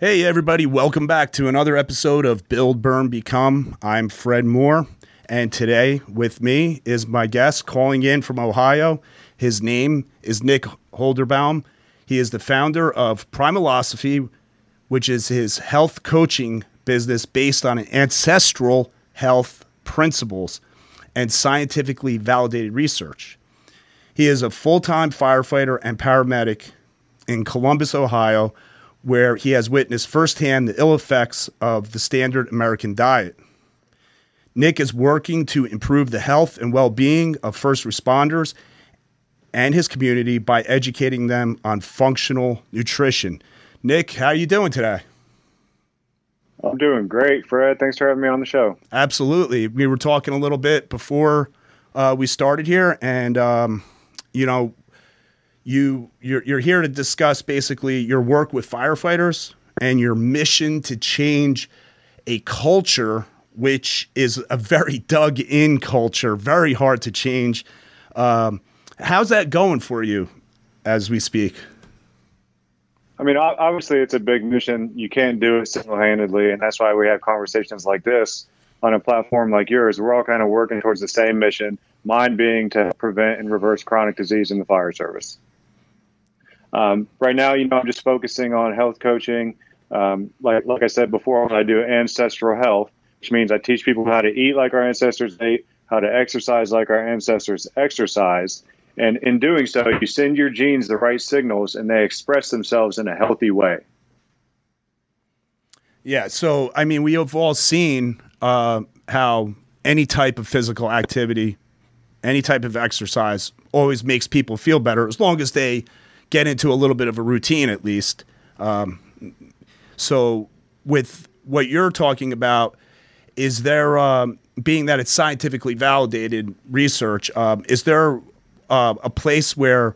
Hey, everybody, welcome back to another episode of Build, Burn, Become. I'm Fred Moore, and today with me is my guest calling in from Ohio. His name is Nick Holderbaum. He is the founder of Primalosophy, which is his health coaching business based on ancestral health principles and scientifically validated research. He is a full time firefighter and paramedic in Columbus, Ohio where he has witnessed firsthand the ill effects of the standard American diet. Nick is working to improve the health and well being of first responders and his community by educating them on functional nutrition. Nick, how are you doing today? I'm doing great, Fred. Thanks for having me on the show. Absolutely. We were talking a little bit before uh, we started here, and um, you know, you you're, you're here to discuss basically your work with firefighters and your mission to change a culture which is a very dug in culture very hard to change. Um, how's that going for you as we speak? I mean obviously it's a big mission. You can't do it single-handedly and that's why we have conversations like this on a platform like yours. We're all kind of working towards the same mission mine being to prevent and reverse chronic disease in the fire service um, right now, you know, I'm just focusing on health coaching. Um, like like I said before, I do ancestral health, which means I teach people how to eat like our ancestors ate, how to exercise like our ancestors exercised, and in doing so, you send your genes the right signals, and they express themselves in a healthy way. Yeah. So I mean, we have all seen uh, how any type of physical activity, any type of exercise, always makes people feel better as long as they get into a little bit of a routine at least. Um, so, with what you're talking about, is there, um, being that it's scientifically validated research, um, is there uh, a place where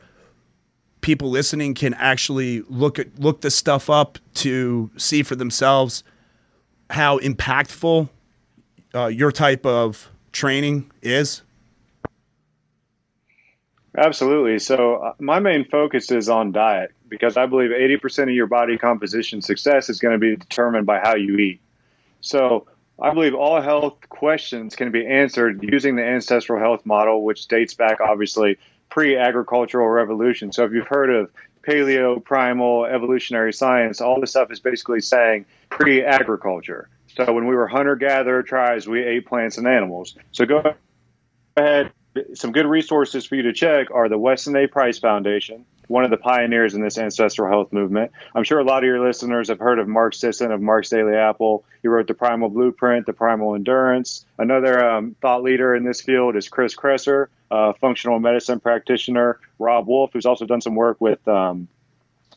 people listening can actually look at look this stuff up to see for themselves how impactful uh, your type of training is? Absolutely. So, uh, my main focus is on diet because I believe 80% of your body composition success is going to be determined by how you eat. So, I believe all health questions can be answered using the ancestral health model, which dates back obviously pre agricultural revolution. So, if you've heard of paleo, primal, evolutionary science, all this stuff is basically saying pre agriculture. So, when we were hunter gatherer tribes, we ate plants and animals. So, go ahead some good resources for you to check are the Weston A. Price Foundation, one of the pioneers in this ancestral health movement. I'm sure a lot of your listeners have heard of Mark Sisson of Mark's Daily Apple. He wrote the Primal Blueprint, the Primal Endurance. Another um, thought leader in this field is Chris Kresser, a functional medicine practitioner. Robb Wolf, who's also done some work with um,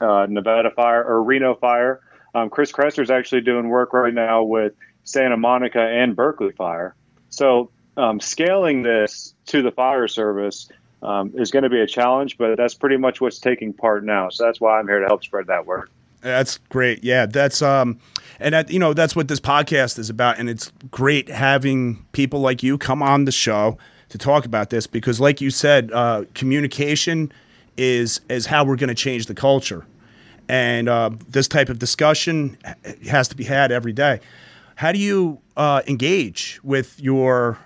uh, Nevada Fire or Reno Fire. Um, Chris Kresser is actually doing work right now with Santa Monica and Berkeley Fire. So um, scaling this to the fire service um, is going to be a challenge, but that's pretty much what's taking part now. So that's why I'm here to help spread that word. That's great. Yeah, that's um, and that you know that's what this podcast is about, and it's great having people like you come on the show to talk about this because, like you said, uh, communication is is how we're going to change the culture, and uh, this type of discussion has to be had every day. How do you uh, engage with your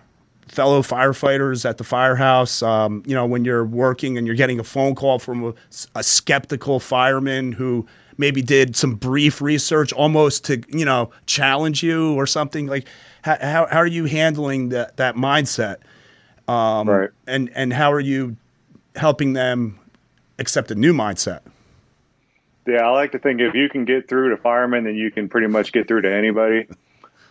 fellow firefighters at the firehouse. Um, you know, when you're working and you're getting a phone call from a, a, skeptical fireman who maybe did some brief research almost to, you know, challenge you or something like how, how, how are you handling that, that mindset? Um, right. And, and how are you helping them accept a new mindset? Yeah, I like to think if you can get through to firemen, then you can pretty much get through to anybody.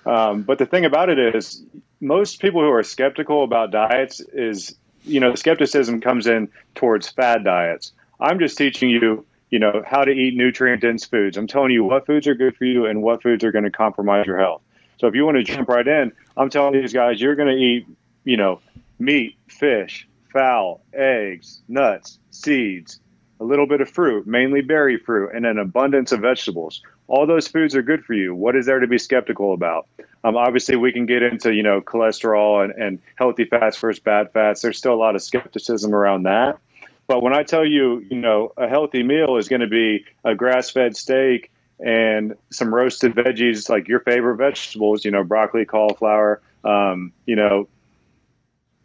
Um, but the thing about it is, most people who are skeptical about diets is, you know, skepticism comes in towards fad diets. I'm just teaching you, you know, how to eat nutrient dense foods. I'm telling you what foods are good for you and what foods are going to compromise your health. So if you want to jump right in, I'm telling these guys you're going to eat, you know, meat, fish, fowl, eggs, nuts, seeds, a little bit of fruit, mainly berry fruit, and an abundance of vegetables. All those foods are good for you. What is there to be skeptical about? Um, obviously, we can get into you know cholesterol and, and healthy fats versus bad fats. There's still a lot of skepticism around that. But when I tell you, you know, a healthy meal is going to be a grass-fed steak, and some roasted veggies like your favorite vegetables, you know, broccoli, cauliflower, um, you know,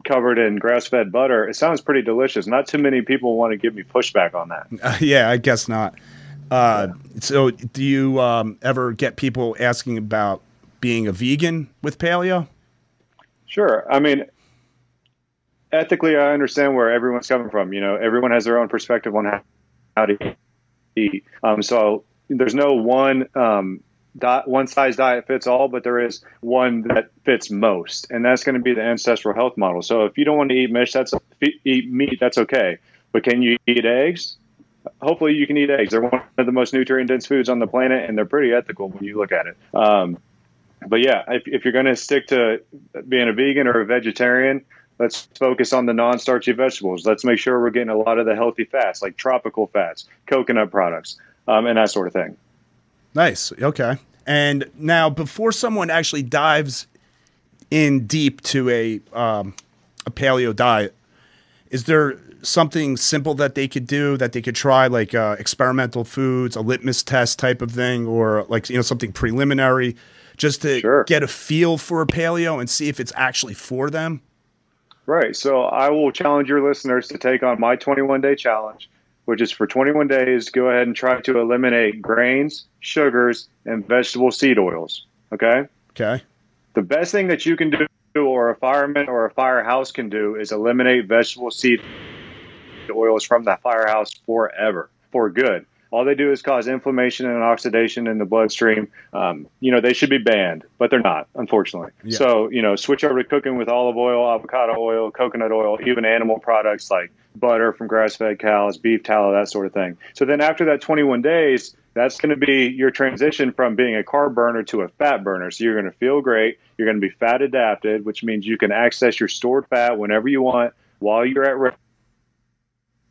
covered in grass fed butter, it sounds pretty delicious. Not too many people want to give me pushback on that. Uh, yeah, I guess not. Uh. So, do you um, ever get people asking about being a vegan with paleo? Sure. I mean, ethically, I understand where everyone's coming from. You know, everyone has their own perspective on how, how to eat. Um, so, there's no one um, one size diet fits all, but there is one that fits most, and that's going to be the ancestral health model. So if you don't want to eat that's eat meat, that's okay. But can you eat eggs? Hopefully, you can eat eggs. They're one of the most nutrient dense foods on the planet, and they're pretty ethical when you look at it. Um, but yeah, if, if you're going to stick to being a vegan or a vegetarian, let's focus on the non-starchy vegetables. Let's make sure we're getting a lot of the healthy fats, like tropical fats, coconut products, um, and that sort of thing. Nice. Okay. And now, before someone actually dives in deep to a um, a paleo diet, is there something simple that they could do that they could try, like uh, experimental foods, a litmus test type of thing, or like you know something preliminary, just to sure. get a feel for a paleo and see if it's actually for them? Right. So I will challenge your listeners to take on my 21 day challenge which is for 21 days, go ahead and try to eliminate grains, sugars, and vegetable seed oils. Okay. Okay. The best thing that you can do, or a fireman or a firehouse can do, is eliminate vegetable seed oils from the firehouse forever, for good. All they do is cause inflammation and oxidation in the bloodstream. Um, you know, they should be banned, but they're not, unfortunately. Yeah. So, you know, switch over to cooking with olive oil, avocado oil, coconut oil, even animal products like butter from grass fed cows, beef tallow, that sort of thing. So then after that 21 days, that's going to be your transition from being a carb burner to a fat burner. So you're going to feel great. You're going to be fat adapted, which means you can access your stored fat whenever you want while you're at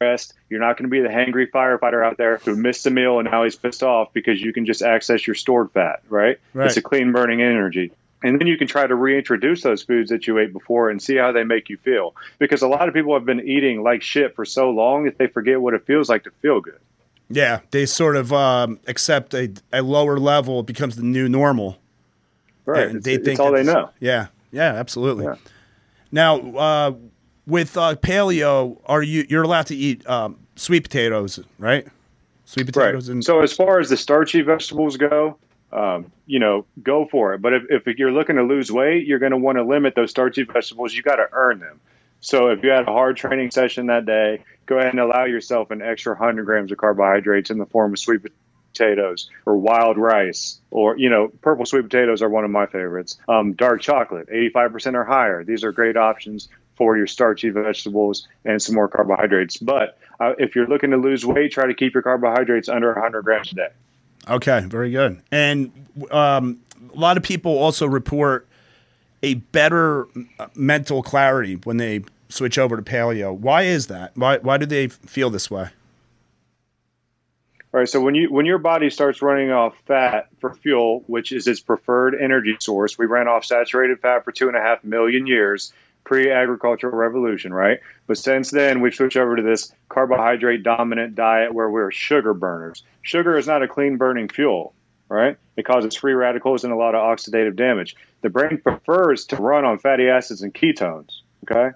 rest. You're not going to be the hangry firefighter out there who missed a meal and now he's pissed off because you can just access your stored fat, right? right. It's a clean burning energy and then you can try to reintroduce those foods that you ate before and see how they make you feel because a lot of people have been eating like shit for so long that they forget what it feels like to feel good yeah they sort of um, accept a, a lower level it becomes the new normal right and they it's, think it's all they know yeah yeah absolutely yeah. now uh, with uh, paleo are you you're allowed to eat um, sweet potatoes right sweet potatoes right. and so as far as the starchy vegetables go um, you know, go for it. But if, if you're looking to lose weight, you're going to want to limit those starchy vegetables. You got to earn them. So if you had a hard training session that day, go ahead and allow yourself an extra 100 grams of carbohydrates in the form of sweet potatoes or wild rice or, you know, purple sweet potatoes are one of my favorites. Um, dark chocolate, 85% or higher. These are great options for your starchy vegetables and some more carbohydrates. But uh, if you're looking to lose weight, try to keep your carbohydrates under 100 grams a day. Okay, very good. And um, a lot of people also report a better mental clarity when they switch over to paleo. Why is that? Why why do they feel this way? All right. So when you when your body starts running off fat for fuel, which is its preferred energy source, we ran off saturated fat for two and a half million years pre-agricultural revolution, right? But since then, we've switched over to this carbohydrate dominant diet where we're sugar burners. Sugar is not a clean burning fuel, right? It causes free radicals and a lot of oxidative damage. The brain prefers to run on fatty acids and ketones, okay?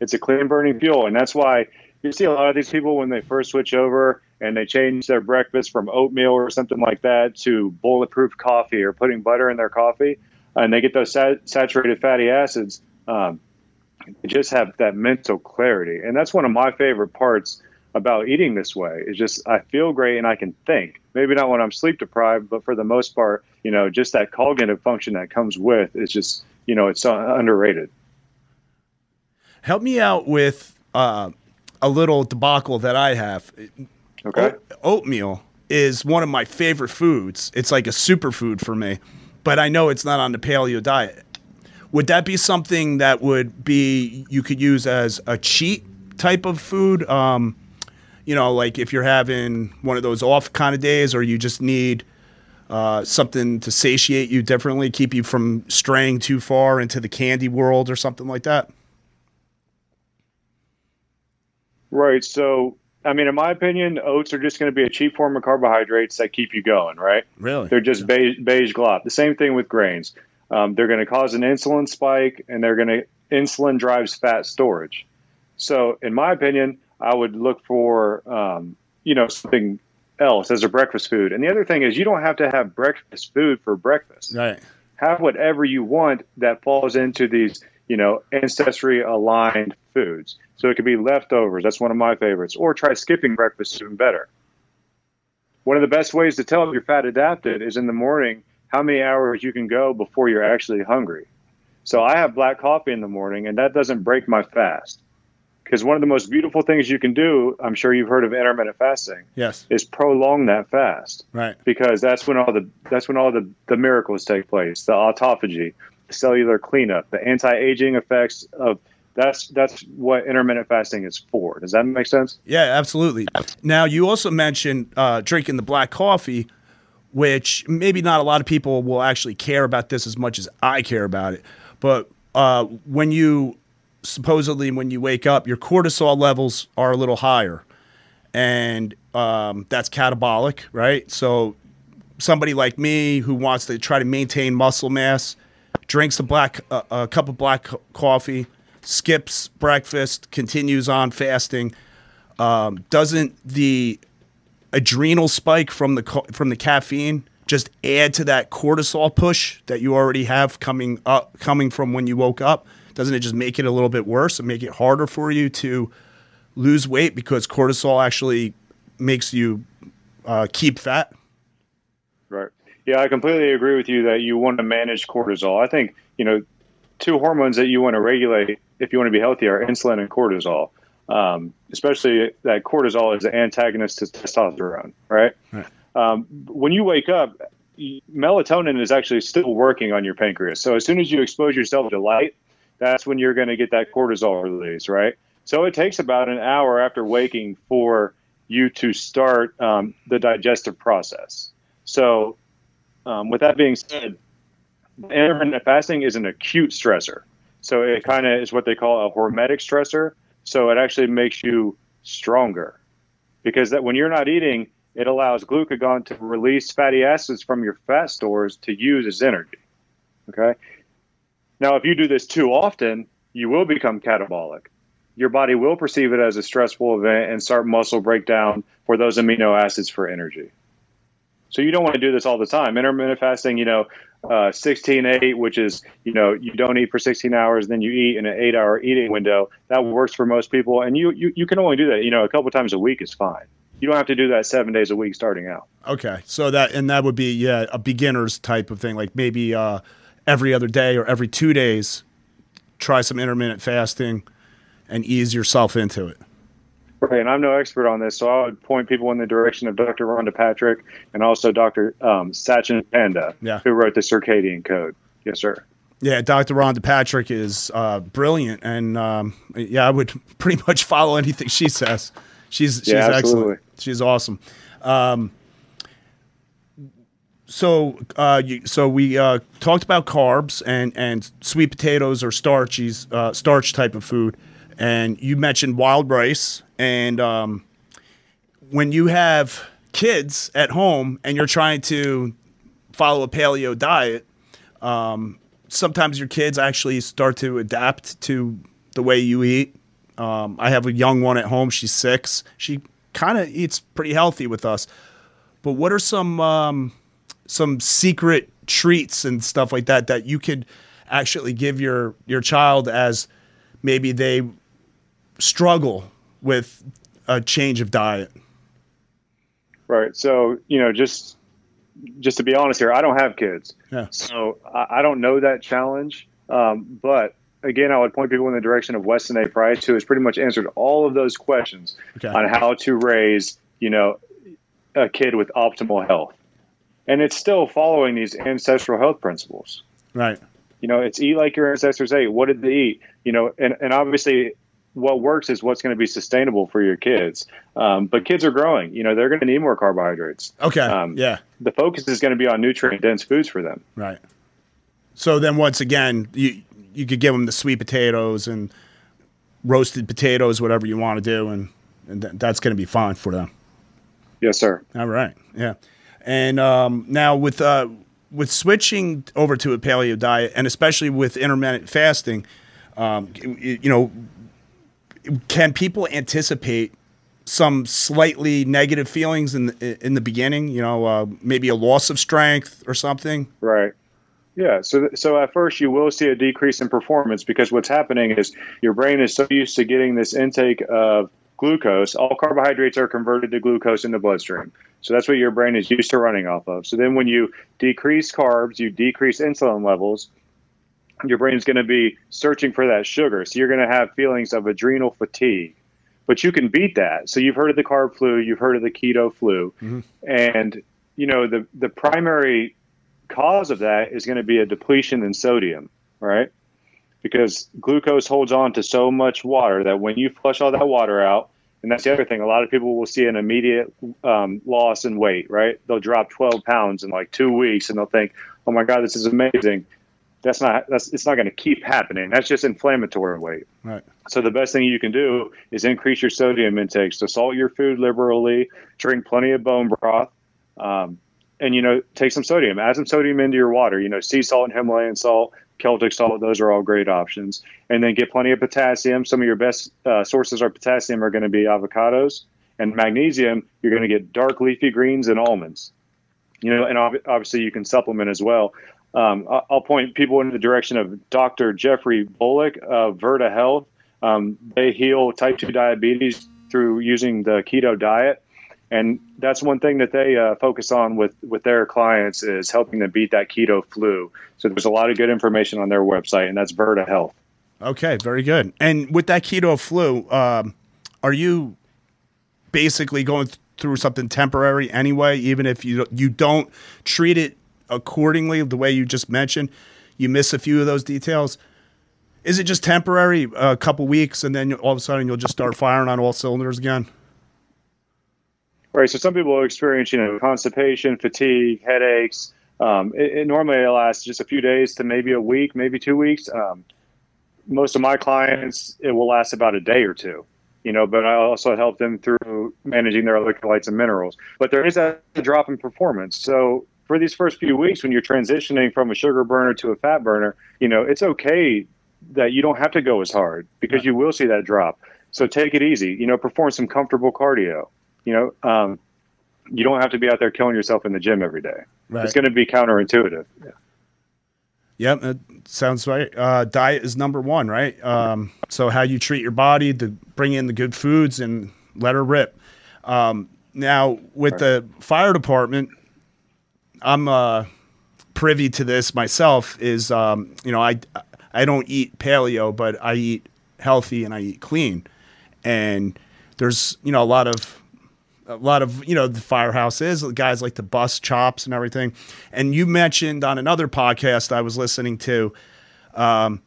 It's a clean burning fuel, and that's why you see a lot of these people when they first switch over and they change their breakfast from oatmeal or something like that to bulletproof coffee or putting butter in their coffee, and they get those sat- saturated fatty acids. Um, just have that mental clarity. And that's one of my favorite parts about eating this way is just I feel great and I can think. Maybe not when I'm sleep deprived, but for the most part, you know, just that cognitive function that comes with is just, you know, it's underrated. Help me out with uh, a little debacle that I have. Okay. oatmeal is one of my favorite foods. It's like a superfood for me, but I know it's not on the paleo diet. Would that be something that would be you could use as a cheat type of food? Um, you know, like if you're having one of those off kind of days, or you just need uh, something to satiate you differently, keep you from straying too far into the candy world or something like that. Right. So I mean, in my opinion, oats are just going to be a cheap form of carbohydrates that keep you going, right? Really? They're just beige, beige glop. The same thing with grains. Um, they're going to cause an insulin spike, and they're going to insulin drives fat storage. So, in my opinion, I would look for um, you know something else as a breakfast food. And the other thing is, you don't have to have breakfast food for breakfast. Right. Have whatever you want that falls into these you know ancestry aligned foods. So it could be leftovers. That's one of my favorites. Or try skipping breakfast even better. One of the best ways to tell if you're fat adapted is in the morning how many hours you can go before you're actually hungry. So I have black coffee in the morning, and that doesn't break my fast. Because one of the most beautiful things you can do, I'm sure you've heard of intermittent fasting, Yes. is prolong that fast. Right. Because that's when all the that's when all the, the miracles take place, the autophagy, the cellular cleanup, the anti-aging effects of that's that's what intermittent fasting is for. Does that make sense? Yeah, absolutely. Now, you also mentioned uh, drinking the black coffee, which maybe not a lot of people will actually care about this as much as I care about it. But uh, when you supposedly when you wake up, your cortisol levels are a little higher, and um, that's catabolic, right? So somebody like me who wants to try to maintain muscle mass drinks a black uh, a cup of black coffee, skips breakfast, continues on fasting. Um, doesn't the adrenal spike from the co- from the caffeine just add to that cortisol push that you already have coming up coming from when you woke up? Doesn't it just make it a little bit worse and make it harder for you to lose weight because cortisol actually makes you uh, keep fat? Right. Yeah, I completely agree with you that you want to manage cortisol. I think, you know, two hormones that you want to regulate if you want to be healthy are insulin and cortisol. Um, especially that cortisol is an antagonist to testosterone, right? Right. Um, when you wake up, melatonin is actually still working on your pancreas. So as soon as you expose yourself to light, that's when you're going to get that cortisol release, right? So it takes about an hour after waking for you to start um, the digestive process. So, um, with that being said, intermittent fasting is an acute stressor. So it kind of is what they call a hormetic stressor. So it actually makes you stronger because that when you're not eating, it allows glucagon to release fatty acids from your fat stores to use as energy. Okay. Now, if you do this too often, you will become catabolic. Your body will perceive it as a stressful event and start muscle breakdown for those amino acids for energy. So you don't want to do this all the time. Intermittent fasting, you know, uh, 16 8, which is, you know, you don't eat for 16 hours, then you eat in an eight hour eating window. That works for most people. And you, you, you can only do that, you know, a couple times a week is fine. You don't have to do that seven days a week starting out. Okay, so that and that would be yeah a beginner's type of thing, like maybe uh, every other day or every two days, try some intermittent fasting, and ease yourself into it. Right, and I'm no expert on this, so I would point people in the direction of Dr. Rhonda Patrick and also Dr. Um, Sachin Panda, Yeah. who wrote the Circadian Code. Yes, sir. Yeah, Dr. Rhonda Patrick is uh, brilliant, and um, yeah, I would pretty much follow anything she says. She's she's Yeah, excellent. She's awesome. Um, so uh, you, so we uh, talked about carbs and and sweet potatoes or starches uh, starch type of food, and you mentioned wild rice. And um, when you have kids at home and you're trying to follow a paleo diet, um, sometimes your kids actually start to adapt to the way you eat. Um, I have a young one at home. She's six. She kind of eats pretty healthy with us. But what are some um, some secret treats and stuff like that that you could actually give your your child as maybe they struggle with a change of diet? Right. So, you know, just just to be honest here, I don't have kids, Yeah. so I, I don't know that challenge. Um, but again, I would point people in the direction of Weston A. Price, who has pretty much answered all of those questions Okay. on how to raise, you know, a kid with optimal health. And it's still following these ancestral health principles. Right. You know, it's eat like your ancestors ate. What did they eat? You know, and, and obviously what works is what's going to be sustainable for your kids. Um, but kids are growing. You know, they're going to need more carbohydrates. Okay. Um, yeah. The focus is going to be on nutrient dense foods for them. Right. So then once again, you you could give them the sweet potatoes and roasted potatoes, whatever you want to do, and and th- that's going to be fine for them. Yes, sir. All right. Yeah. And um, now with uh, with switching over to a paleo diet, and especially with intermittent fasting, um, you, you know, can people anticipate some slightly negative feelings in the, in the beginning? You know, uh, maybe a loss of strength or something. Right. Yeah. So, so at first you will see a decrease in performance because what's happening is your brain is so used to getting this intake of glucose. All carbohydrates are converted to glucose in the bloodstream. So that's what your brain is used to running off of. So then when you decrease carbs, you decrease insulin levels, your brain is going to be searching for that sugar. So you're going to have feelings of adrenal fatigue. But you can beat that. So you've heard of the carb flu, you've heard of the keto flu. Mm-hmm. And you know, the the primary cause of that is going to be a depletion in sodium, right? Because glucose holds on to so much water that when you flush all that water out, and that's the other thing, a lot of people will see an immediate um, loss in weight, right? They'll drop 12 pounds in like two weeks and they'll think, oh my God, this is amazing. That's not, that's, it's not going to keep happening. That's just inflammatory weight. Right. So the best thing you can do is increase your sodium intake. So salt your food liberally, drink plenty of bone broth. Um, and you know take some sodium add some sodium into your water you know sea salt and himalayan salt celtic salt those are all great options and then get plenty of potassium some of your best uh, sources of potassium are going to be avocados and magnesium you're going to get dark leafy greens and almonds you know and ob- obviously you can supplement as well um, i'll point people in the direction of dr jeffrey Volek of virta health um, they heal type 2 diabetes through using the keto diet and that's one thing that they uh, focus on with with their clients is helping them beat that keto flu. So there's a lot of good information on their website, and that's Virta Health. Okay, very good. And with that keto flu, um, are you basically going through something temporary anyway? Even if you you don't treat it accordingly, the way you just mentioned, you miss a few of those details. Is it just temporary, a couple weeks, and then all of a sudden you'll just start firing on all cylinders again? Right. So some people experience, you know, constipation, fatigue, headaches. Um, it, it, normally lasts just a few days to maybe a week, maybe two weeks. Um, most of my clients, it will last about a day or two. You know, but I also help them through managing their electrolytes and minerals. But there is a drop in performance. So for these first few weeks, when you're transitioning from a sugar burner to a fat burner, you know, it's okay that you don't have to go as hard because you will see that drop. So take it easy. You know, perform some comfortable cardio. You know, um, you don't have to be out there killing yourself in the gym every day. Right. It's going to be counterintuitive. Yeah. Yep, it sounds right. Uh, diet is number one, right? Um, so how you treat your body, to bring in the good foods and let her rip. Um, now with right. the fire department, I'm uh, privy to this myself. Is um, you know I I don't eat paleo, but I eat healthy and I eat clean, and there's you know a lot of a lot of you know the firehouse is guys like to bust chops and everything and you mentioned on another podcast i was listening to um,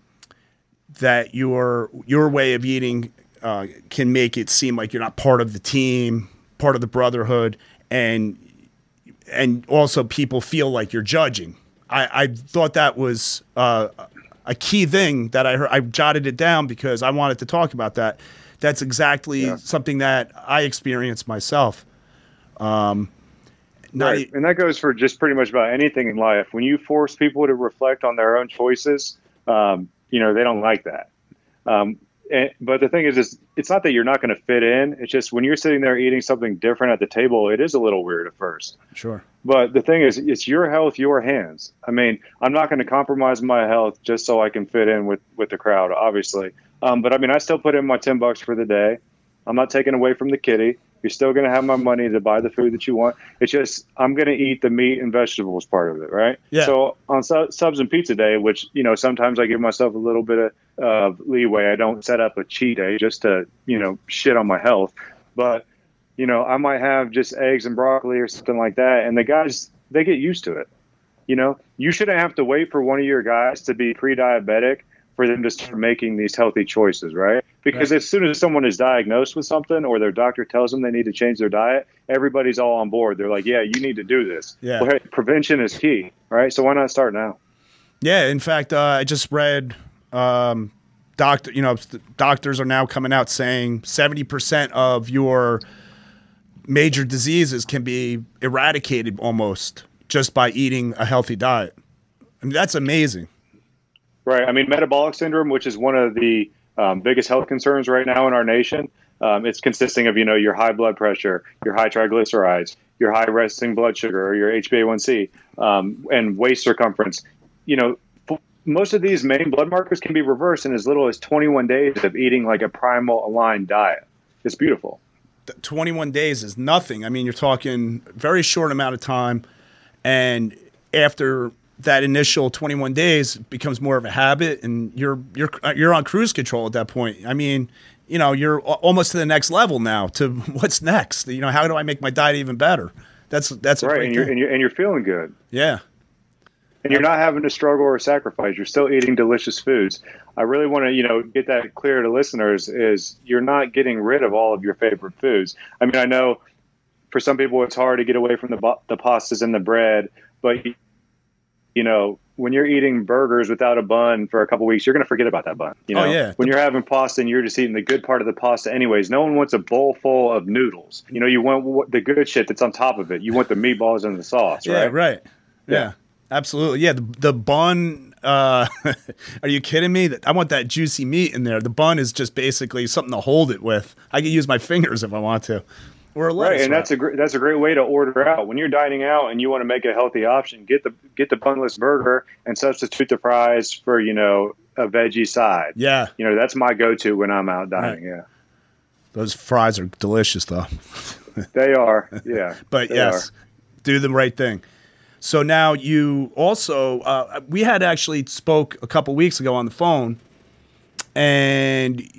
that your your way of eating uh, can make it seem like you're not part of the team part of the brotherhood and and also people feel like you're judging i, I thought that was uh, a key thing that i heard i jotted it down because i wanted to talk about that that's exactly yeah. something that I experienced myself. Um, right. and that goes for just pretty much about anything in life. When you force people to reflect on their own choices, um, you know, they don't like that. Um, and, but the thing is, is it's not that you're not going to fit in. It's just when you're sitting there eating something different at the table, it is a little weird at first. Sure. But the thing is, it's your health, your hands. I mean, I'm not going to compromise my health just so I can fit in with with the crowd, obviously. Um, but I mean, I still put in my ten bucks for the day. I'm not taking away from the kitty. You're still going to have my money to buy the food that you want. It's just I'm going to eat the meat and vegetables part of it, right? Yeah. So on su- subs and pizza day, which you know sometimes I give myself a little bit of uh, leeway. I don't set up a cheat day just to you know shit on my health, but you know I might have just eggs and broccoli or something like that, and the guys they get used to it. You know, you shouldn't have to wait for one of your guys to be pre-diabetic for them to start making these healthy choices, right? Because right. as soon as someone is diagnosed with something or their doctor tells them they need to change their diet, everybody's all on board. They're like, yeah, you need to do this. Yeah. Well, hey, prevention is key, right? So why not start now? Yeah. In fact, uh, I just read um, doctor, you know, doctors are now coming out saying 70% of your major diseases can be eradicated almost just by eating a healthy diet. I mean, that's amazing. Right. I mean, metabolic syndrome, which is one of the um, biggest health concerns right now in our nation, um, it's consisting of you know your high blood pressure, your high triglycerides, your high resting blood sugar, your HbA1c, um, and waist circumference. You know, f- most of these main blood markers can be reversed in as little as 21 days of eating like a primal aligned diet. It's beautiful. 21 days is nothing. I mean, you're talking very short amount of time, and after that initial 21 days becomes more of a habit, and you're you're you're on cruise control at that point. I mean, you know, you're almost to the next level now. To what's next? You know, how do I make my diet even better? That's that's right, and you're, and you're and you're feeling good. Yeah, and you're not having to struggle or sacrifice. You're still eating delicious foods. I really want to, you know, get that clear to listeners is you're not getting rid of all of your favorite foods. I mean, I know for some people it's hard to get away from the the pastas and the bread, but you know, when you're eating burgers without a bun for a couple weeks, you're going to forget about that bun. You oh, know, oh, yeah. when you're having pasta and you're just eating the good part of the pasta, anyways. No one wants a bowl full of noodles. You know, you want the good shit that's on top of it. You want the meatballs and the sauce, yeah, right? Right. Yeah. yeah. Absolutely. Yeah. The, the bun, uh, are you kidding me? I want that juicy meat in there. The bun is just basically something to hold it with. I can use my fingers if I want to. Or a right, and wrap. that's a great that's a great way to order out when you're dining out and you want to make a healthy option. Get the get the bunless burger and substitute the fries for you know a veggie side. Yeah, you know that's my go to when I'm out dining. Right. Yeah, those fries are delicious though. they are. Yeah, but yes, are. do the right thing. So now you also uh, we had actually spoke a couple weeks ago on the phone, and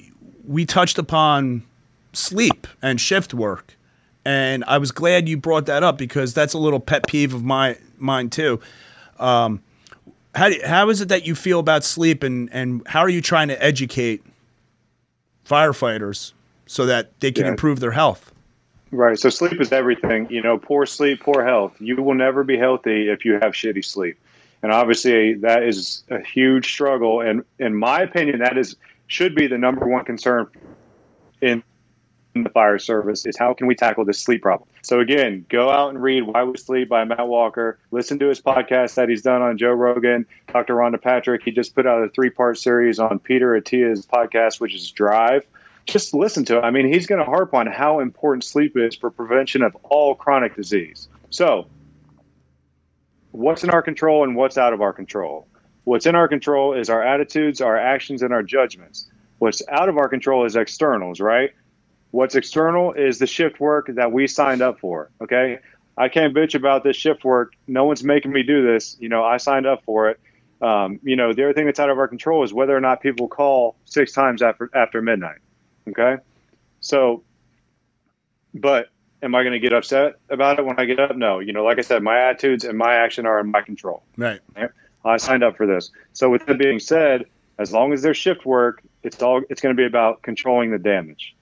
we touched upon sleep and shift work, and I was glad you brought that up because that's a little pet peeve of my mine too. Um, how how is it that you feel about sleep, and and how are you trying to educate firefighters so that they can yeah. improve their health? Right. So sleep is everything. You know, poor sleep, poor health. You will never be healthy if you have shitty sleep. And obviously that is a huge struggle. And in my opinion, that is should be the number one concern in the fire service is how can we tackle this sleep problem? So again, go out and read Why We Sleep by Matt Walker. Listen to his podcast that he's done on Joe Rogan. Dr. Rhonda Patrick, he just put out a three part series on Peter Attia's podcast, which is Drive just listen to it. I mean, he's going to harp on how important sleep is for prevention of all chronic disease. So, what's in our control and what's out of our control? What's in our control is our attitudes, our actions, and our judgments. What's out of our control is externals, right? What's external is the shift work that we signed up for. Okay. I can't bitch about this shift work. No one's making me do this. You know, I signed up for it. Um, you know, the other thing that's out of our control is whether or not people call six times after after midnight. Okay. So, but am I going to get upset about it when I get up? No. You know, like I said, my attitudes and my action are in my control. Right. I signed up for this. So, with that being said, as long as there's shift work, it's all it's going to be about controlling the damage.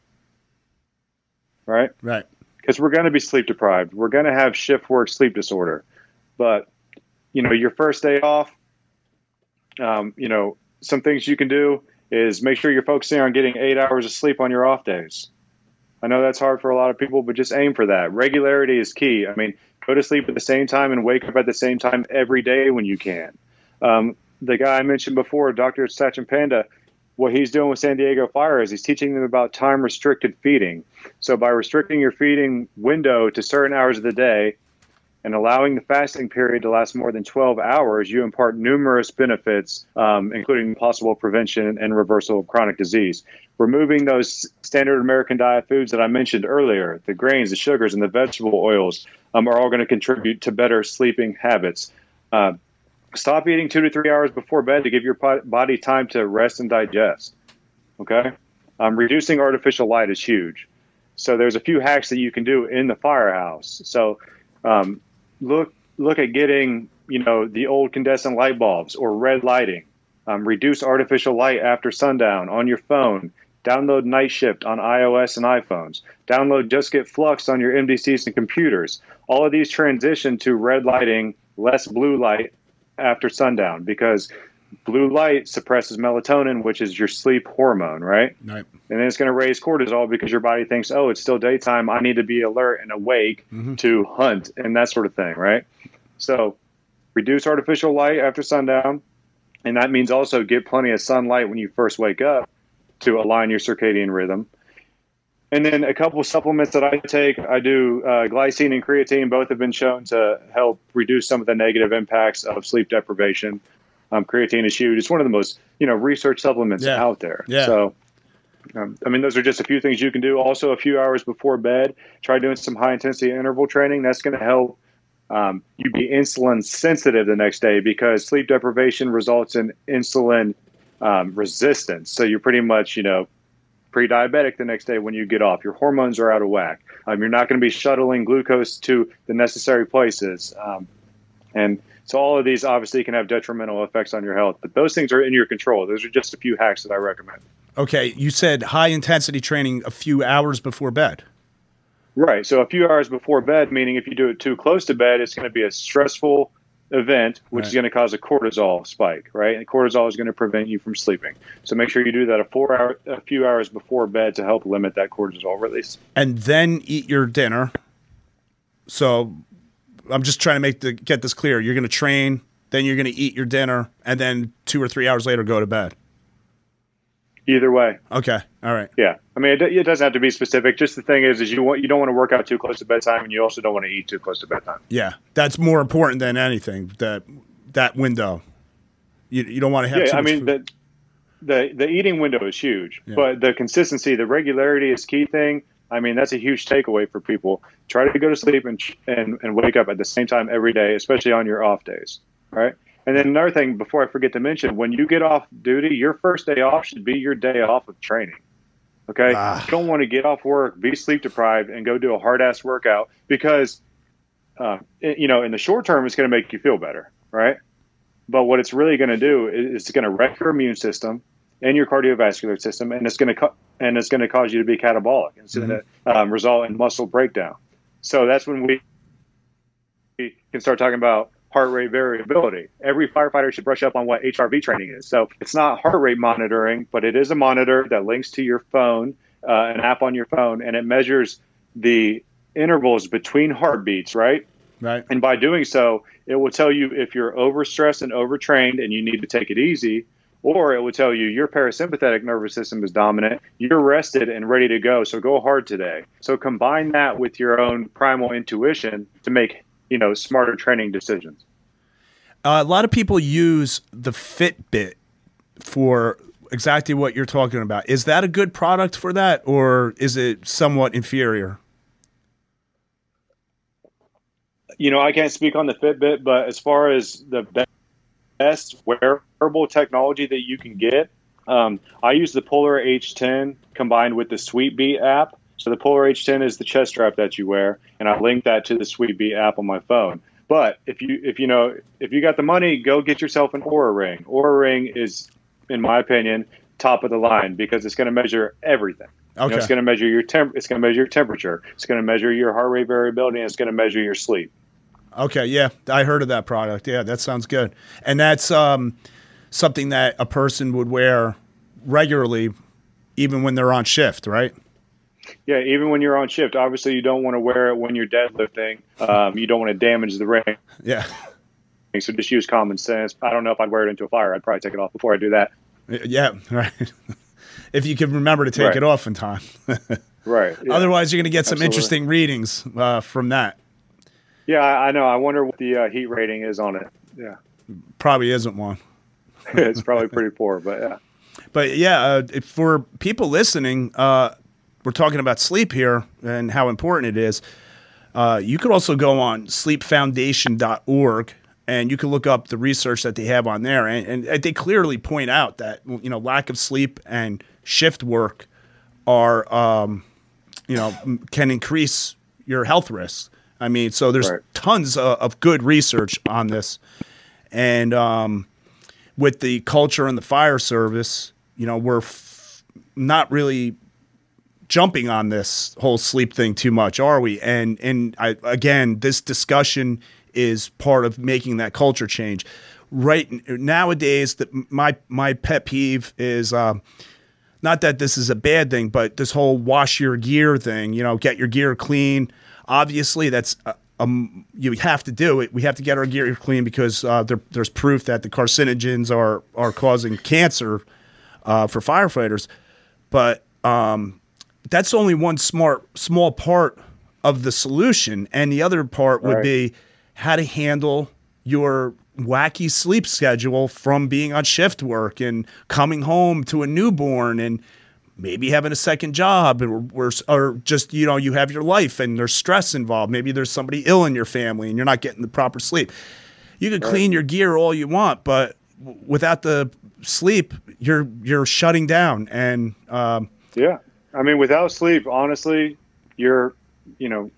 Right. Right. Because we're going to be sleep deprived. We're going to have shift work sleep disorder. But you know, your first day off, um, you know, some things you can do is make sure you're focusing on getting eight hours of sleep on your off days. I know that's hard for a lot of people, but just aim for that. Regularity is key. I mean, go to sleep at the same time and wake up at the same time every day when you can. Um, the guy I mentioned before, Dr. Sachin Panda, what he's doing with San Diego Fire is he's teaching them about time restricted feeding. So by restricting your feeding window to certain hours of the day, and allowing the fasting period to last more than 12 hours, you impart numerous benefits, um, including possible prevention and reversal of chronic disease. Removing those standard American diet foods that I mentioned earlier, the grains, the sugars, and the vegetable oils, um, are all going to contribute to better sleeping habits. Uh, stop eating two to three hours before bed to give your body time to rest and digest. Okay? Um, reducing artificial light is huge. So there's a few hacks that you can do in the firehouse. So um, look look at getting you know the old incandescent light bulbs or red lighting. Um, reduce artificial light after sundown on your phone. Download Night Shift on iOS and iPhones. Download Just Get Flux on your MDCs and computers. All of these transition to red lighting, less blue light after sundown because blue light suppresses melatonin, which is your sleep hormone, right? Right. And then it's going to raise cortisol because your body thinks, oh, it's still daytime. I need to be alert and awake Mm-hmm. to hunt and that sort of thing, right? So reduce artificial light after sundown. And that means also get plenty of sunlight when you first wake up to align your circadian rhythm. And then a couple of supplements that I take, I do uh, glycine and creatine. Both have been shown to help reduce some of the negative impacts of sleep deprivation. Um, creatine is huge. It's one of the most you know research supplements Yeah. out there. Yeah. So, um, I mean, those are just a few things you can do. Also, a few hours before bed, try doing some high intensity interval training. That's going to help um, you be insulin sensitive the next day because sleep deprivation results in insulin um, resistance. So you're pretty much you know pre-diabetic the next day when you get off. Your hormones are out of whack. Um, you're not going to be shuttling glucose to the necessary places. Um, and so all of these obviously can have detrimental effects on your health, but those things are in your control. Those are just a few hacks that I recommend. Okay, you said high intensity training a few hours before bed. Right. So a few hours before bed, meaning if you do it too close to bed, it's going to be a stressful event, which is going to cause a cortisol spike, right? And cortisol is going to prevent you from sleeping. So make sure you do that a four hour, a few hours before bed to help limit that cortisol release. and then eat your dinner. So I'm just trying to make the get this clear. You're going to train, then you're going to eat your dinner, and then two or three hours later go to bed. Either way, Okay, all right. Yeah, I mean, it, it doesn't have to be specific. Just the thing is, is you want you don't want to work out too close to bedtime, and you also don't want to eat too close to bedtime. Yeah, that's more important than anything. That that window. You, you don't want to have. Yeah, too I much mean, food. the the the eating window is huge, Yeah. but the consistency, the regularity is key thing. I mean, that's a huge takeaway for people. Try to go to sleep and and and wake up at the same time every day, especially on your off days. All right. And then another thing, before I forget to mention, when you get off duty, your first day off should be your day off of training. Okay, Ah. you don't want to get off work, be sleep deprived, and go do a hard ass workout because, uh, it- you know, in the short term, it's going to make you feel better, right? But what it's really going to do is it's going to wreck your immune system and your cardiovascular system, and it's going to co- and it's going to cause you to be catabolic. It's going to um, result in muscle breakdown. So that's when we we can start talking about heart rate variability. Every firefighter should brush up on what HRV training is. So it's not heart rate monitoring, but it is a monitor that links to your phone, uh, an app on your phone, and it measures the intervals between heartbeats, right? right. And by doing so, it will tell you if you're overstressed and overtrained and you need to take it easy, or it will tell you your parasympathetic nervous system is dominant, you're rested and ready to go, so go hard today. So combine that with your own primal intuition to make, you know, smarter training decisions. Uh, a lot of people use the Fitbit for exactly what you're talking about. Is that a good product for that, or is it somewhat inferior? you know, I can't speak on the Fitbit, but as far as the best wearable technology that you can get, um, I use the Polar H10 combined with the Sweetbeat app. So the Polar H10 is the chest strap that you wear, and I link that to the Sweetbeat app on my phone. But if you if you know if you got the money, go get yourself an Oura Ring. Oura Ring is, in my opinion, top of the line because it's going to measure everything. You know, Okay. it's going to measure your temp. It's going to measure your temperature. It's going to measure your heart rate variability, and it's going to measure your sleep. Okay, yeah, I heard of that product. Yeah, that sounds good. And that's um, something that a person would wear regularly, even when they're on shift, right? Yeah, even when you're on shift, obviously you don't want to wear it when you're deadlifting. Um, you don't want to damage the ring. Yeah, So just use common sense. I don't know if I'd wear it into a fire. I'd probably take it off before I do that. yeah, right. if you can remember to take Right. it off in time. Right. Yeah. Otherwise, you're going to get some Absolutely. interesting readings uh, from that. yeah, I I know. I wonder what the uh, heat rating is on it. Yeah, Probably isn't one. it's probably pretty poor, but yeah. But yeah, uh, for people listening, uh, we're talking about sleep here and how important it is. Uh, you could also go on sleepfoundation.org and you can look up the research that they have on there. And, and they clearly point out that, you know, lack of sleep and shift work are, um, you know, can increase your health risks. I mean, so there's Right. tons of, of good research on this. And, um, with the culture and the fire service, you know, we're f- not really jumping on this whole sleep thing too much, are we? And and I, again, this discussion is part of making that culture change. right nowadays that my my pet peeve is um, not that this is a bad thing, but this whole wash your gear thing. You know, get your gear clean. Obviously, that's uh, um, you have to do it. We have to get our gear clean because uh, there, there's proof that the carcinogens are are causing cancer uh, for firefighters. But um, that's only one smart small part of the solution, and the other part would Right. be how to handle your wacky sleep schedule from being on shift work and coming home to a newborn and maybe having a second job or, or, or just you know you have your life and there's stress involved. Maybe there's somebody ill in your family and you're not getting the proper sleep. You can clean your gear all you want but without the sleep you're you're shutting down. And um, Yeah. I mean, without sleep, honestly, you're, you know,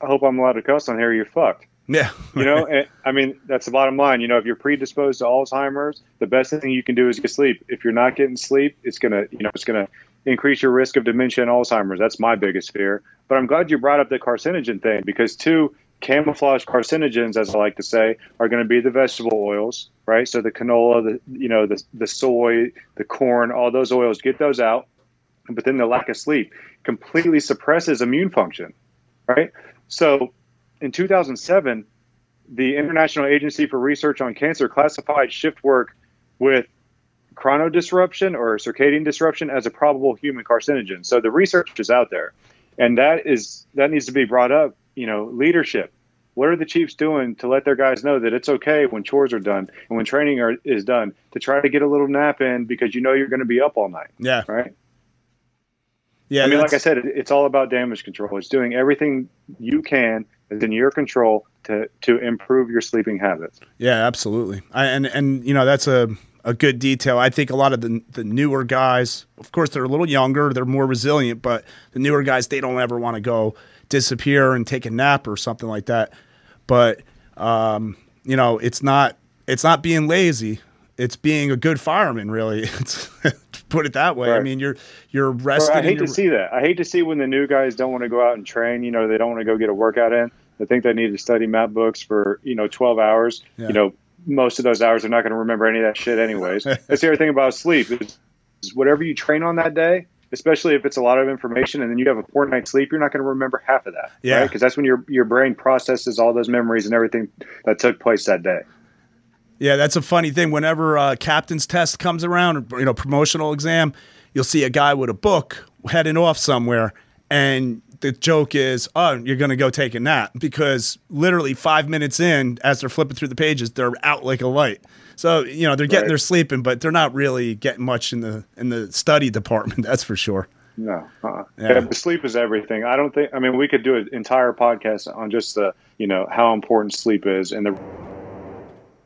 I hope I'm allowed to cuss on here. You're fucked. yeah You know, and, I mean, that's the bottom line. You know, if you're predisposed to Alzheimer's, the best thing you can do is get sleep. If you're not getting sleep, it's gonna, you know, it's gonna increase your risk of dementia and Alzheimer's. That's my biggest fear. But I'm glad you brought up the carcinogen thing because two camouflage carcinogens, as I like to say, are going to be the vegetable oils, right? So the canola, the you know, the the soy, the corn, all those oils, get those out. But then the lack of sleep completely suppresses immune function, right? So in 2007, the International Agency for Research on Cancer classified shift work with chronodisruption or circadian disruption as a probable human carcinogen. So the research is out there, and that is that needs to be brought up. You know, leadership. What are the chiefs doing to let their guys know that it's okay when chores are done and when training are, is done to try to get a little nap in because you know you're going to be up all night, yeah right? Yeah I mean, like I said, it's all about damage control. It's doing everything you can that's in your control to to improve your sleeping habits. Yeah, absolutely. I, and and you know that's a a good detail. I think a lot of the the newer guys, of course, they're a little younger, they're more resilient, but the newer guys they don't ever want to go disappear and take a nap or something like that. But um, you know, it's not it's not being lazy. It's being a good fireman, really. It's put it that way. I mean, you're you're Or rested. I hate to see that. I hate to see when the new guys don't want to go out and train. You know, they don't want to go get a workout in. They think they need to study map books for you know twelve hours. Yeah. You know, most of those hours they're not going to remember any of that shit anyways. That's the other thing about sleep is, is whatever you train on that day. Especially if it's a lot of information and then you have a poor night's sleep, you're not going to remember half of that. Yeah. Because that's when your your brain processes all those memories and everything that took place that day. Yeah, that's a funny thing. Whenever uh, captain's test comes around, or, you know, promotional exam, you'll see a guy with a book heading off somewhere, and the joke is, "Oh, you're going to go take a nap," because literally five minutes in, as they're flipping through the pages, they're out like a light. So you know they're getting Right. their sleeping, but they're not really getting much in the in the study department. That's for sure. No, uh-uh. Yeah. yeah. sleep is everything. I don't think. I mean, we could do an entire podcast on just the you know how important sleep is and the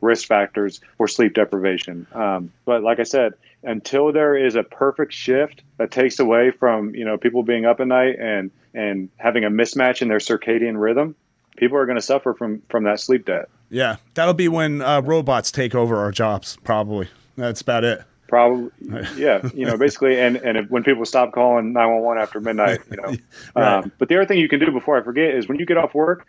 risk factors for sleep deprivation. Um, but like I said, until there is a perfect shift that takes away from you know people being up at night and and having a mismatch in their circadian rhythm, people are going to suffer from from that sleep debt. Yeah, that'll be when uh, robots take over our jobs. Probably that's about it. Probably, yeah. You know, basically, and and if, when people stop calling nine one one after midnight, you know. Right. Um, but the other thing you can do before I forget is when you get off work,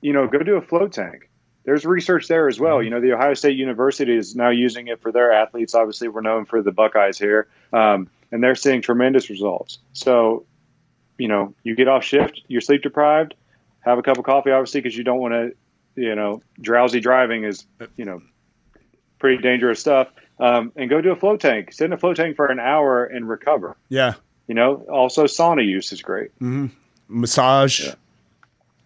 you know, go do a float tank. There's research there as well. You know, the Ohio State University is now using it for their athletes. Obviously, we're known for the Buckeyes here, um, and they're seeing tremendous results. So, you know, you get off shift, you're sleep deprived, have a cup of coffee, obviously, because you don't want to, you know, drowsy driving is, you know, pretty dangerous stuff. Um, and go do a float tank. Sit in a float tank for an hour and recover. Yeah, You know, also sauna use is great. massage. Yeah.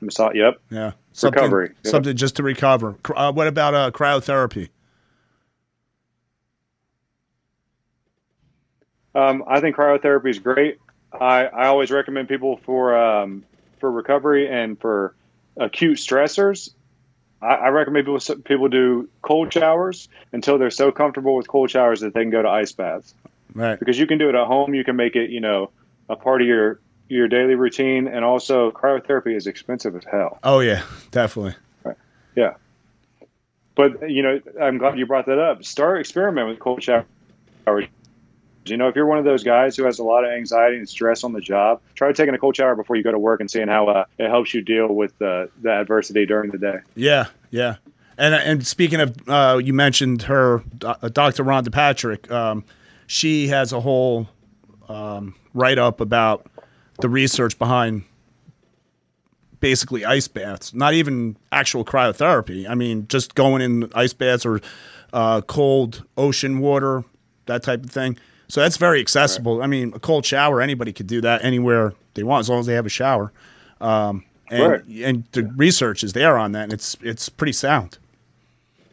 Massage, yep. Yeah, something, Recovery. Yeah. something just to recover. Uh, what about uh, cryotherapy? Um, I think cryotherapy is great. I, I always recommend people for um, for recovery and for acute stressors. I, I recommend people people do cold showers until they're so comfortable with cold showers that they can go to ice baths. Right. Because you can do it at home, you can make it you know a part of your your daily routine, and also cryotherapy is expensive as hell. Oh yeah, definitely. Yeah. But you know, I'm glad you brought that up. Start experimenting with cold showers. You know, if you're one of those guys who has a lot of anxiety and stress on the job, try taking a cold shower before you go to work and seeing how uh, it helps you deal with uh, the adversity during the day. Yeah, yeah. And and speaking of, uh, you mentioned her, uh, Dr. Rhonda Patrick. Um, she has a whole um, write up about the research behind basically ice baths, not even actual cryotherapy. I mean, just going in ice baths or uh, cold ocean water, that type of thing. So that's very accessible. Right. I mean, a cold shower, anybody could do that anywhere they want as long as they have a shower. Um, and, right. and the research is there on that, and it's it's pretty sound.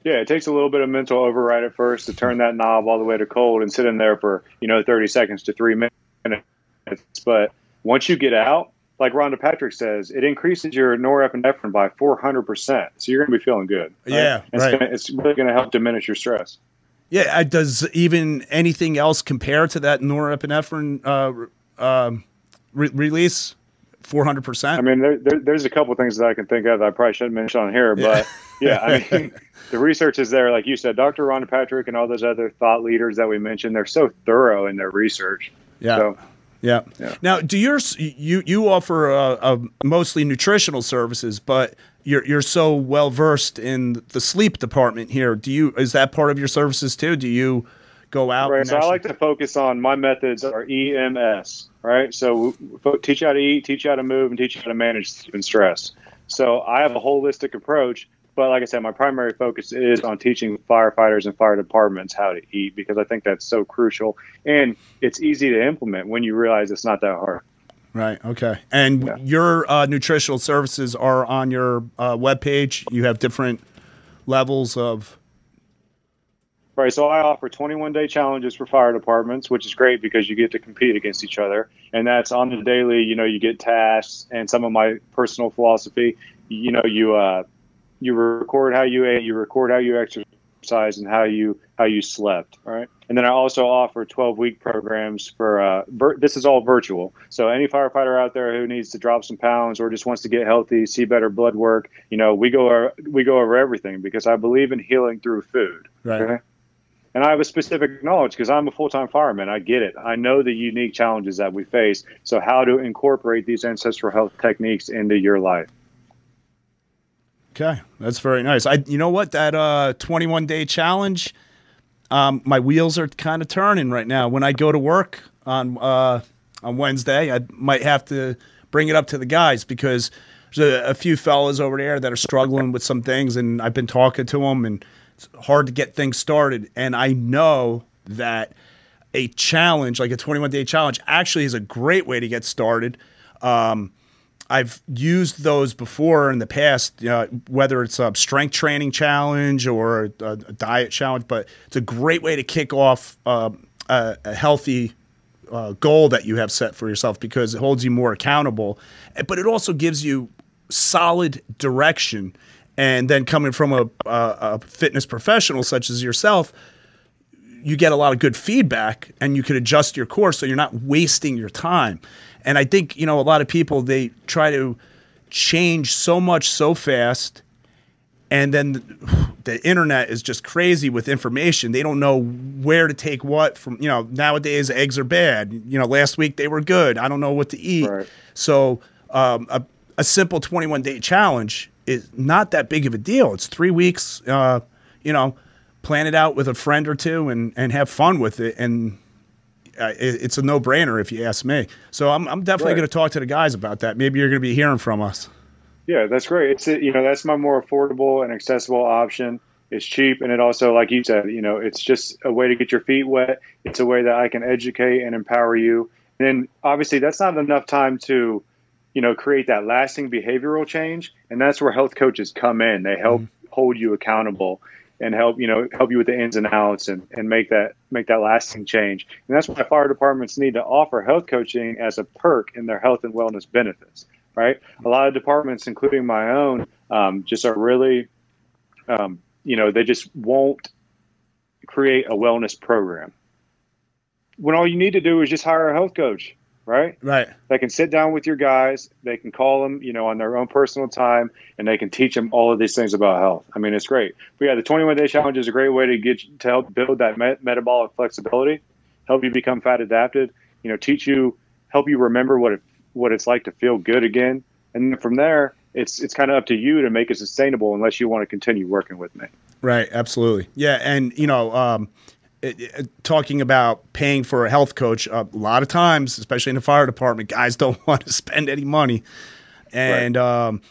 Yeah, it takes a little bit of mental override at first to turn that knob all the way to cold and sit in there for you know thirty seconds to three minutes. But once you get out, like Rhonda Patrick says, it increases your norepinephrine by 400%. So you're going to be feeling good. Right? Yeah. It's, right. gonna, it's really going to help diminish your stress. Yeah. Does even anything else compare to that norepinephrine uh, uh, re- release? 400%? I mean, there, there, there's a couple things that I can think of that I probably shouldn't mention on here, but yeah, yeah I mean, the research is there. Like you said, Dr. Rhonda Patrick and all those other thought leaders that we mentioned, they're so thorough in their research. Yeah. So, yeah. yeah. Now, do yours you you offer uh, uh, mostly nutritional services, but you're you're so well versed in the sleep department here. Do you is that part of your services too? Do you go out? Right. So I like to focus on my methods are EMS. Right. So teach you how to eat, teach you how to move, and teach you how to manage sleep and stress. So I have a holistic approach but like I said, my primary focus is on teaching firefighters and fire departments how to eat because I think that's so crucial and it's easy to implement when you realize it's not that hard. Right. Okay. And yeah. your uh, nutritional services are on your uh, webpage. You have different levels of. Right. So I offer 21 day challenges for fire departments, which is great because you get to compete against each other. And that's on the daily, you know, you get tasks and some of my personal philosophy. You know, you uh, you record how you ate, you record how you exercise, and how you how you slept. All right, and then I also offer 12 week programs for. Uh, vir- this is all virtual, so any firefighter out there who needs to drop some pounds or just wants to get healthy, see better blood work, you know, we go over, we go over everything because I believe in healing through food. Right. Okay? and I have a specific knowledge because I'm a full time fireman. I get it. I know the unique challenges that we face. So, how to incorporate these ancestral health techniques into your life. Okay, that's very nice. I, you know what, that uh, 21 day challenge, um, my wheels are kind of turning right now. When I go to work on uh, on Wednesday, I might have to bring it up to the guys because there's a, a, few fellas over there that are struggling with some things, and I've been talking to them, and it's hard to get things started. And I know that a challenge, like a 21 day challenge, actually is a great way to get started. Um, I've used those before in the past, whether it's a strength training challenge or a, a, diet challenge, but it's a great way to kick off uh, a, a, healthy uh, goal that you have set for yourself because it holds you more accountable, but it also gives you solid direction. And then coming from a, a fitness professional such as yourself, you get a lot of good feedback and you can adjust your course so you're not wasting your time. And I think, you know, a lot of people, they try to change so much so fast. And then the, the internet is just crazy with information. They don't know where to take what from, you know, nowadays eggs are bad. You know, last week they were good. I don't know what to eat. Right. So um, a, a simple 21 day challenge is not that big of a deal. It's three weeks, uh, you know, plan it out with a friend or two and, and have fun with it. And uh, it's a no brainer if you ask me. So I'm, I'm definitely right. going to talk to the guys about that. Maybe you're going to be hearing from us. Yeah, that's great. It's you know that's my more affordable and accessible option. It's cheap, and it also, like you said, you know, it's just a way to get your feet wet. It's a way that I can educate and empower you. And then obviously, that's not enough time to, you know, create that lasting behavioral change. And that's where health coaches come in. They help mm-hmm. hold you accountable and help you know help you with the ins and outs and, and make that make that lasting change. And that's why fire departments need to offer health coaching as a perk in their health and wellness benefits. Right, a lot of departments, including my own, um, just are really, um, you know, they just won't create a wellness program. When all you need to do is just hire a health coach right? Right. They can sit down with your guys. They can call them, you know, on their own personal time, and they can teach them all of these things about health. I mean, it's great. But yeah, the 21 day challenge is a great way to get to help build that metabolic flexibility, help you become fat adapted. You know, teach you, help you remember what it what it's like to feel good again, and then from there, it's it's kind of up to you to make it sustainable unless you want to continue working with me. Right. Absolutely. Yeah. And you know, um, talking about paying for a health coach, uh, a lot of times, especially in the fire department, guys don't want to spend any money. And right. um,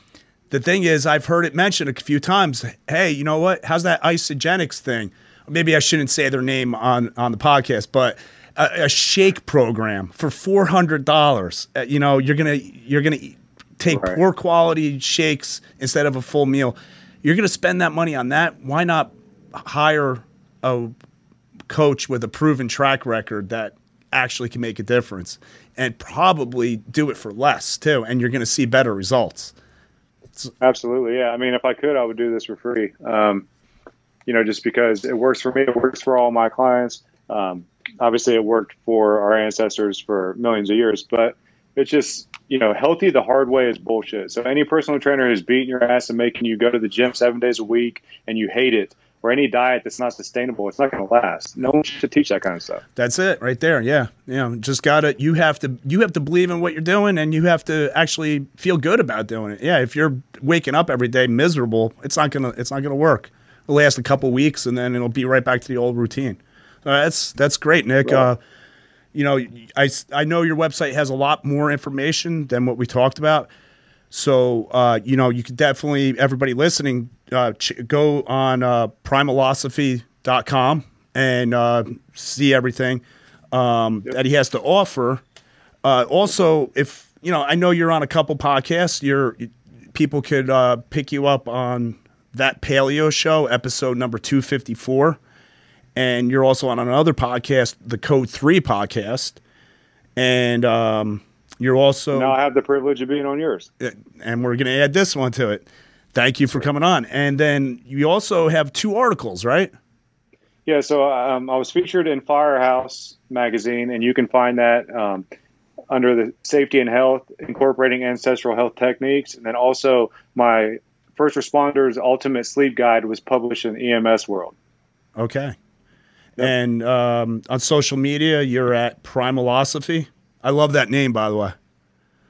the thing is, I've heard it mentioned a few times. Hey, you know what? How's that Isagenix thing? Maybe I shouldn't say their name on on the podcast, but a, a shake program for four hundred dollars. Uh, you know, you're gonna you're gonna take right. poor quality shakes instead of a full meal. You're gonna spend that money on that. Why not hire a coach with a proven track record that actually can make a difference and probably do it for less too and you're going to see better results. Absolutely yeah. I mean if i could i would do this for free. Um, you know just because it works for me it works for all my clients. Um, obviously it worked for our ancestors for millions of years but it's just you know healthy the hard way is bullshit. So any personal trainer who's beating your ass and making you go to the gym seven days a week and you hate it or any diet that's not sustainable, it's not going to last. No one should teach that kind of stuff. That's it, right there. Yeah, you know, just got to. You have to. You have to believe in what you're doing, and you have to actually feel good about doing it. Yeah, if you're waking up every day miserable, it's not gonna. It's not gonna work. It'll last a couple weeks, and then it'll be right back to the old routine. Uh, that's that's great, Nick. Right. Uh, you know, I I know your website has a lot more information than what we talked about. So, uh, you know, you could definitely, everybody listening, uh, ch- go on uh, primalosophy.com and uh, see everything um, yep. that he has to offer. Uh, also, if, you know, I know you're on a couple podcasts, you're, people could uh, pick you up on that paleo show, episode number 254. And you're also on another podcast, the Code 3 podcast. And, um, you're also now I have the privilege of being on yours, and we're going to add this one to it. Thank you for coming on. And then you also have two articles, right? Yeah. So um, I was featured in Firehouse magazine, and you can find that um, under the safety and health, incorporating ancestral health techniques, and then also my first responders ultimate sleep guide was published in EMS World. Okay. Yep. And um, on social media, you're at Primalosophy. I love that name, by the way.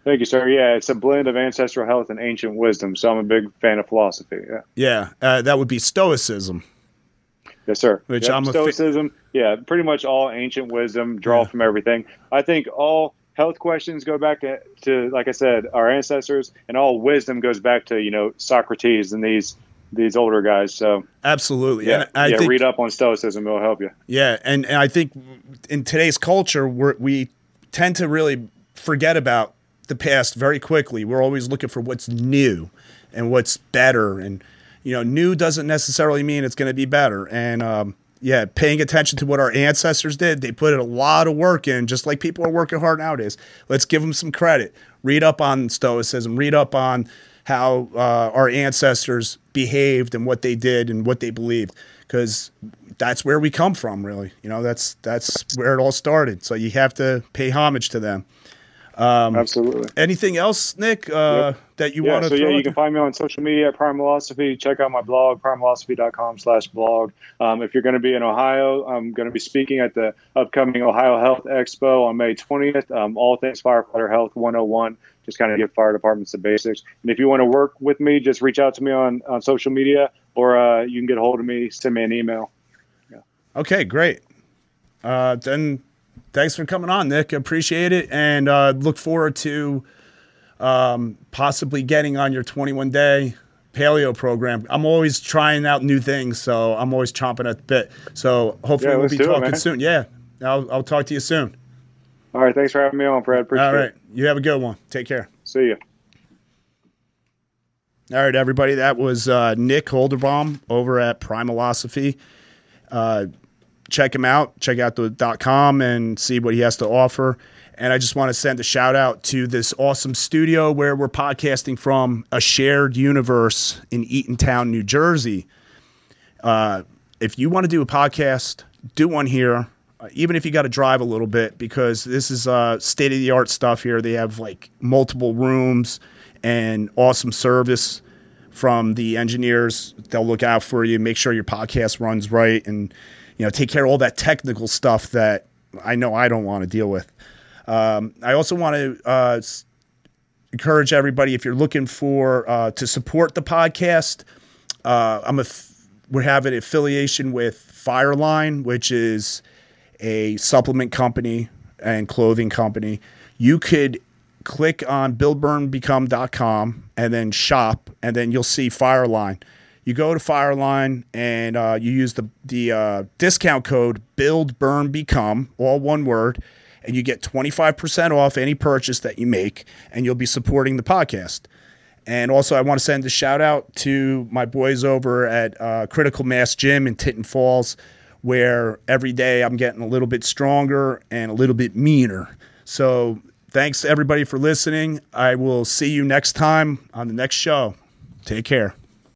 Thank you, sir. Yeah, it's a blend of ancestral health and ancient wisdom. So I'm a big fan of philosophy. Yeah. Yeah, uh, that would be Stoicism. Yes, sir. Which yep, I'm Stoicism. Fa- yeah, pretty much all ancient wisdom. Draw yeah. from everything. I think all health questions go back to, to, like I said, our ancestors, and all wisdom goes back to you know Socrates and these these older guys. So absolutely, yeah, yeah. Think, read up on Stoicism; it'll help you. Yeah, and, and I think in today's culture, we we tend to really forget about the past very quickly. We're always looking for what's new and what's better. And, you know, new doesn't necessarily mean it's going to be better. And, um, yeah, paying attention to what our ancestors did, they put a lot of work in, just like people are working hard nowadays. Let's give them some credit. Read up on Stoicism, read up on how uh, our ancestors behaved and what they did and what they believed, because that's where we come from, really. You know, that's that's where it all started. So you have to pay homage to them. Um, Absolutely. Anything else, Nick, uh, yep. that you yeah, want to? So yeah, you can find me on social media at Primalosophy. Check out my blog, primalosophy.com/blog. Um, if you're going to be in Ohio, I'm going to be speaking at the upcoming Ohio Health Expo on May 20th. Um, all things firefighter health 101. Just kind of give fire departments the basics. And if you want to work with me, just reach out to me on, on social media, or uh, you can get a hold of me. Send me an email. Yeah. Okay, great. Uh, then thanks for coming on, Nick. Appreciate it, and uh, look forward to um, possibly getting on your 21 day paleo program. I'm always trying out new things, so I'm always chomping at the bit. So hopefully yeah, we'll be talking it, soon. Yeah, I'll, I'll talk to you soon. All right, thanks for having me on, Fred. Appreciate it. All right, it. you have a good one. Take care. See you. All right, everybody. That was uh, Nick Holderbaum over at Primalosophy. Uh, check him out. Check out the dot .com and see what he has to offer. And I just want to send a shout out to this awesome studio where we're podcasting from a shared universe in Eatontown, New Jersey. Uh, if you want to do a podcast, do one here. Uh, even if you got to drive a little bit, because this is uh, state of the art stuff here. They have like multiple rooms and awesome service from the engineers. They'll look out for you, make sure your podcast runs right, and you know, take care of all that technical stuff that I know I don't want to deal with. Um, I also want to uh, encourage everybody if you're looking for uh, to support the podcast. Uh, I'm a we're having affiliation with Fireline, which is a supplement company and clothing company. You could click on buildburnbecome.com and then shop, and then you'll see Fireline. You go to Fireline and uh, you use the the uh, discount code build burn become all one word, and you get 25% off any purchase that you make, and you'll be supporting the podcast. And also, I want to send a shout out to my boys over at uh, Critical Mass Gym in Tinton Falls, where every day I'm getting a little bit stronger and a little bit meaner. So, thanks everybody for listening. I will see you next time on the next show. Take care.